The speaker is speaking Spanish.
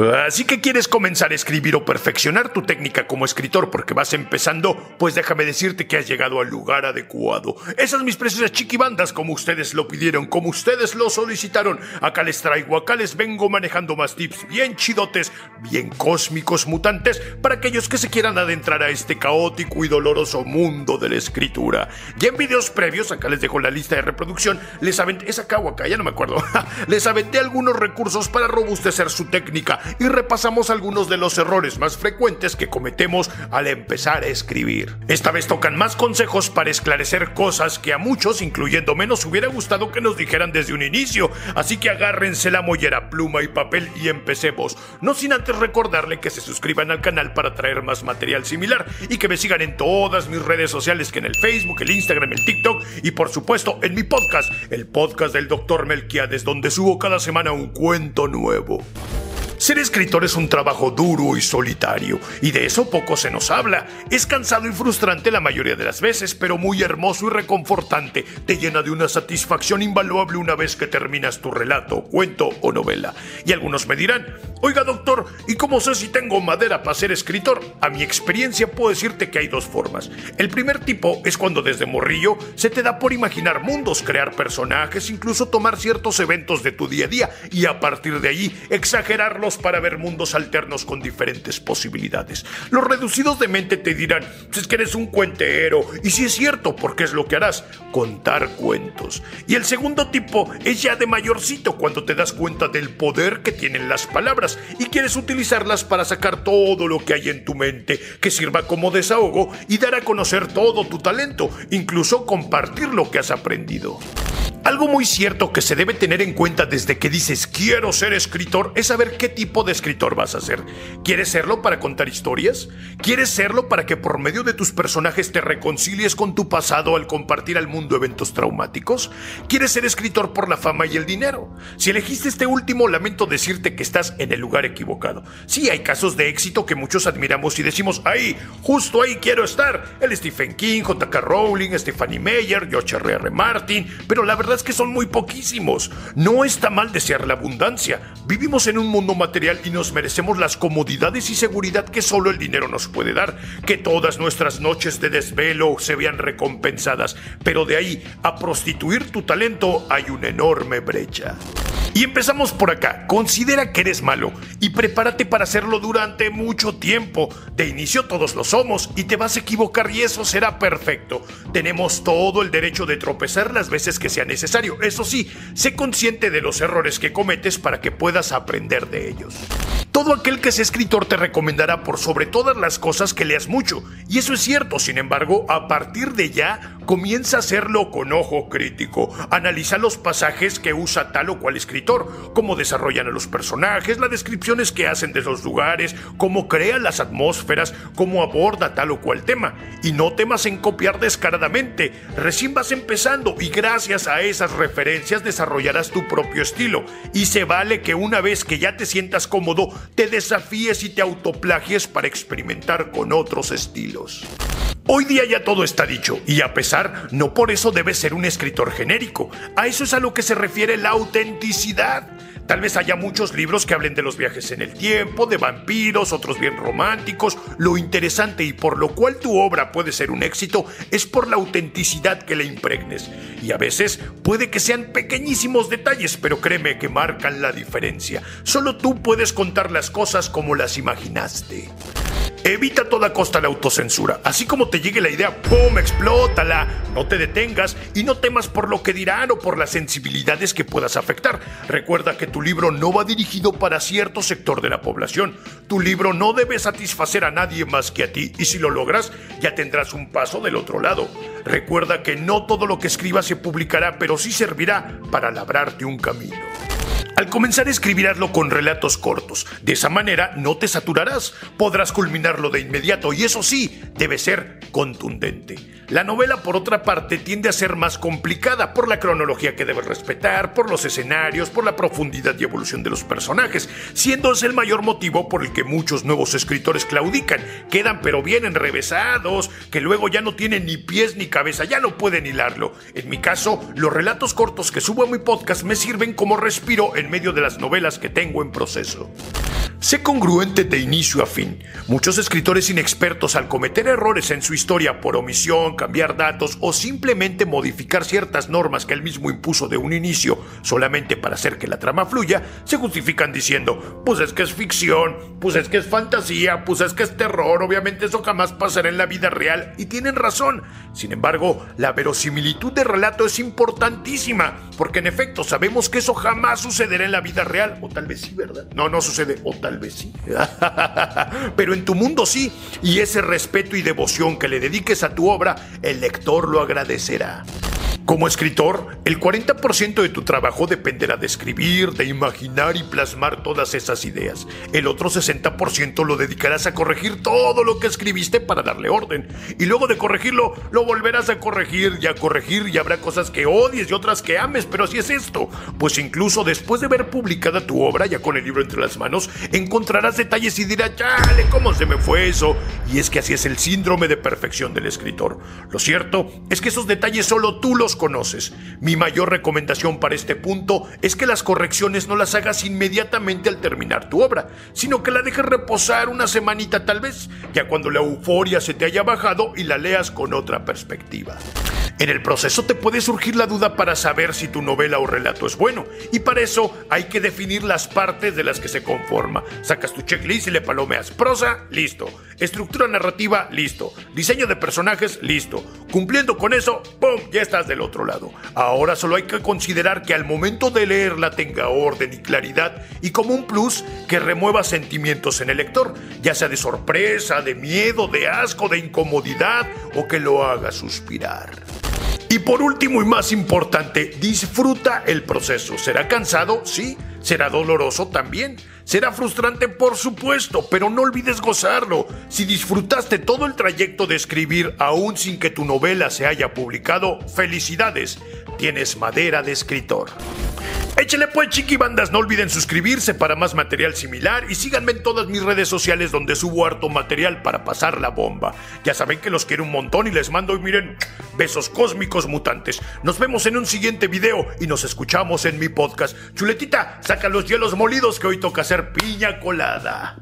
Así que quieres comenzar a escribir o perfeccionar tu técnica como escritor porque vas empezando, pues déjame decirte que has llegado al lugar adecuado. Esas mis preciosas chiquibandas como ustedes lo pidieron, como ustedes lo solicitaron. Acá les traigo, acá les vengo manejando más tips bien chidotes, bien cósmicos mutantes para aquellos que se quieran adentrar a este caótico y doloroso mundo de la escritura. Y en videos previos, acá les dejo la lista de reproducción, les aventé, acá o acá, ya no me acuerdo, les aventé algunos recursos para robustecer su técnica y repasamos algunos de los errores más frecuentes que cometemos al empezar a escribir. Esta vez tocan más consejos para esclarecer cosas que a muchos, incluyendo menos, hubiera gustado que nos dijeran desde un inicio, así que agárrense la mollera, pluma y papel y empecemos. No sin antes recordarle que se suscriban al canal para traer más material similar y que me sigan en todas mis redes sociales, que en el Facebook, el Instagram, el TikTok y por supuesto en mi podcast, el podcast del Dr. Melquiades, donde subo cada semana un cuento nuevo. Ser escritor es un trabajo duro y solitario, y de eso poco se nos habla. Es cansado y frustrante la mayoría de las veces, pero muy hermoso y reconfortante. Te llena de una satisfacción invaluable una vez que terminas tu relato, cuento o novela. Y algunos me dirán, oiga doctor, ¿y cómo sé si tengo madera para ser escritor? A mi experiencia puedo decirte que hay dos formas. El primer tipo es cuando desde morrillo se te da por imaginar mundos, crear personajes, incluso tomar ciertos eventos de tu día a día y a partir de allí exagerarlos para ver mundos alternos con diferentes posibilidades. Los reducidos de mente te dirán, es que eres un cuentero, y si es cierto, porque es lo que harás, contar cuentos. Y el segundo tipo es ya de mayorcito, cuando te das cuenta del poder que tienen las palabras y quieres utilizarlas para sacar todo lo que hay en tu mente, que sirva como desahogo y dar a conocer todo tu talento, incluso compartir lo que has aprendido. Algo muy cierto que se debe tener en cuenta desde que dices quiero ser escritor es saber qué tipo de escritor vas a ser. ¿Quieres serlo para contar historias? ¿Quieres serlo para que por medio de tus personajes te reconcilies con tu pasado al compartir al mundo eventos traumáticos? ¿Quieres ser escritor por la fama y el dinero? Si elegiste este último, lamento decirte que estás en el lugar equivocado. Sí, hay casos de éxito que muchos admiramos y decimos, ahí, justo ahí quiero estar. El Stephen King, J.K. Rowling, Stephanie Meyer, George R.R. Martin, pero la verdad es que son muy poquísimos. No está mal desear la abundancia. Vivimos en un mundo material y nos merecemos las comodidades y seguridad que solo el dinero nos puede dar. Que todas nuestras noches de desvelo se vean recompensadas. Pero de ahí a prostituir tu talento hay una enorme brecha. Y empezamos por acá. Considera que eres malo y prepárate para hacerlo durante mucho tiempo. De inicio todos lo somos y te vas a equivocar y eso será perfecto. Tenemos todo el derecho de tropezar las veces que sea necesario. Eso sí, sé consciente de los errores que cometes para que puedas aprender de ellos. Todo aquel que es escritor te recomendará por sobre todas las cosas que leas mucho. Y eso es cierto, sin embargo, a partir de ya comienza a hacerlo con ojo crítico. Analiza los pasajes que usa tal o cual escritor, cómo desarrollan a los personajes, las descripciones que hacen de los lugares, cómo crea las atmósferas, cómo aborda tal o cual tema. Y no temas en copiar descaradamente. Recién vas empezando y gracias a esas referencias desarrollarás tu propio estilo. Y se vale que una vez que ya te sientas cómodo, te desafíes y te autoplagies para experimentar con otros estilos. Hoy día ya todo está dicho, y a pesar, no por eso debes ser un escritor genérico. A eso es a lo que se refiere la autenticidad. Tal vez haya muchos libros que hablen de los viajes en el tiempo, de vampiros, otros bien románticos. Lo interesante y por lo cual tu obra puede ser un éxito es por la autenticidad que le impregnes. Y a veces puede que sean pequeñísimos detalles, pero créeme que marcan la diferencia. Solo tú puedes contar las cosas como las imaginaste. Evita a toda costa la autocensura. Así como te llegue la idea, ¡pum! explótala. No te detengas y no temas por lo que dirán o por las sensibilidades que puedas afectar. Recuerda que tu libro no va dirigido para cierto sector de la población. Tu libro no debe satisfacer a nadie más que a ti y si lo logras, ya tendrás un paso del otro lado. Recuerda que no todo lo que escribas se publicará, pero sí servirá para labrarte un camino. Al comenzar a escribir con relatos cortos. De esa manera no te saturarás, podrás culminarlo de inmediato y eso sí, debe ser contundente. La novela, por otra parte, tiende a ser más complicada por la cronología que debes respetar, por los escenarios, por la profundidad y evolución de los personajes, siendo ese el mayor motivo por el que muchos nuevos escritores claudican, quedan pero bien enrevesados, que luego ya no tienen ni pies ni cabeza, ya no pueden hilarlo. En mi caso, los relatos cortos que subo a mi podcast me sirven como respiro en medio de las novelas que tengo en proceso. Sé congruente de inicio a fin. Muchos escritores inexpertos al cometer errores en su historia por omisión, cambiar datos o simplemente modificar ciertas normas que él mismo impuso de un inicio solamente para hacer que la trama fluya, se justifican diciendo, pues es que es ficción, pues es que es fantasía, pues es que es terror, obviamente eso jamás pasará en la vida real y tienen razón. Sin embargo, la verosimilitud del relato es importantísima, porque en efecto sabemos que eso jamás sucederá en la vida real, o tal vez sí, ¿verdad? No, no sucede, o tal vez sí. Pero en tu mundo sí, y ese respeto y devoción que le dediques a tu obra, el lector lo agradecerá. Como escritor, el 40% de tu trabajo dependerá de escribir, de imaginar y plasmar todas esas ideas. El otro 60% lo dedicarás a corregir todo lo que escribiste para darle orden. Y luego de corregirlo, lo volverás a corregir y a corregir y habrá cosas que odies y otras que ames, pero así es esto. Pues incluso después de ver publicada tu obra, ya con el libro entre las manos, encontrarás detalles y dirás, chale, ¿cómo se me fue eso? Y es que así es el síndrome de perfección del escritor. Lo cierto es que esos detalles solo tú los conoces. Mi mayor recomendación para este punto es que las correcciones no las hagas inmediatamente al terminar tu obra, sino que la dejes reposar una semanita tal vez, ya cuando la euforia se te haya bajado y la leas con otra perspectiva. En el proceso te puede surgir la duda para saber si tu novela o relato es bueno, y para eso hay que definir las partes de las que se conforma. Sacas tu checklist y le palomeas. Prosa, listo. Estructura narrativa, listo. Diseño de personajes, listo. Cumpliendo con eso, ¡pum! Ya estás del otro lado. Ahora solo hay que considerar que al momento de leerla tenga orden y claridad, y como un plus, que remueva sentimientos en el lector, ya sea de sorpresa, de miedo, de asco, de incomodidad, o que lo haga suspirar. Y por último y más importante, disfruta el proceso. ¿Será cansado? Sí. ¿Será doloroso también? ¿Será frustrante? Por supuesto, pero no olvides gozarlo. Si disfrutaste todo el trayecto de escribir aún sin que tu novela se haya publicado, felicidades. Tienes madera de escritor. Échale pues chiquibandas, no olviden suscribirse para más material similar y síganme en todas mis redes sociales donde subo harto material para pasar la bomba. Ya saben que los quiero un montón y les mando, y miren, besos cósmicos mutantes. Nos vemos en un siguiente video y nos escuchamos en mi podcast. Chuletita, saca los hielos molidos que hoy toca hacer piña colada.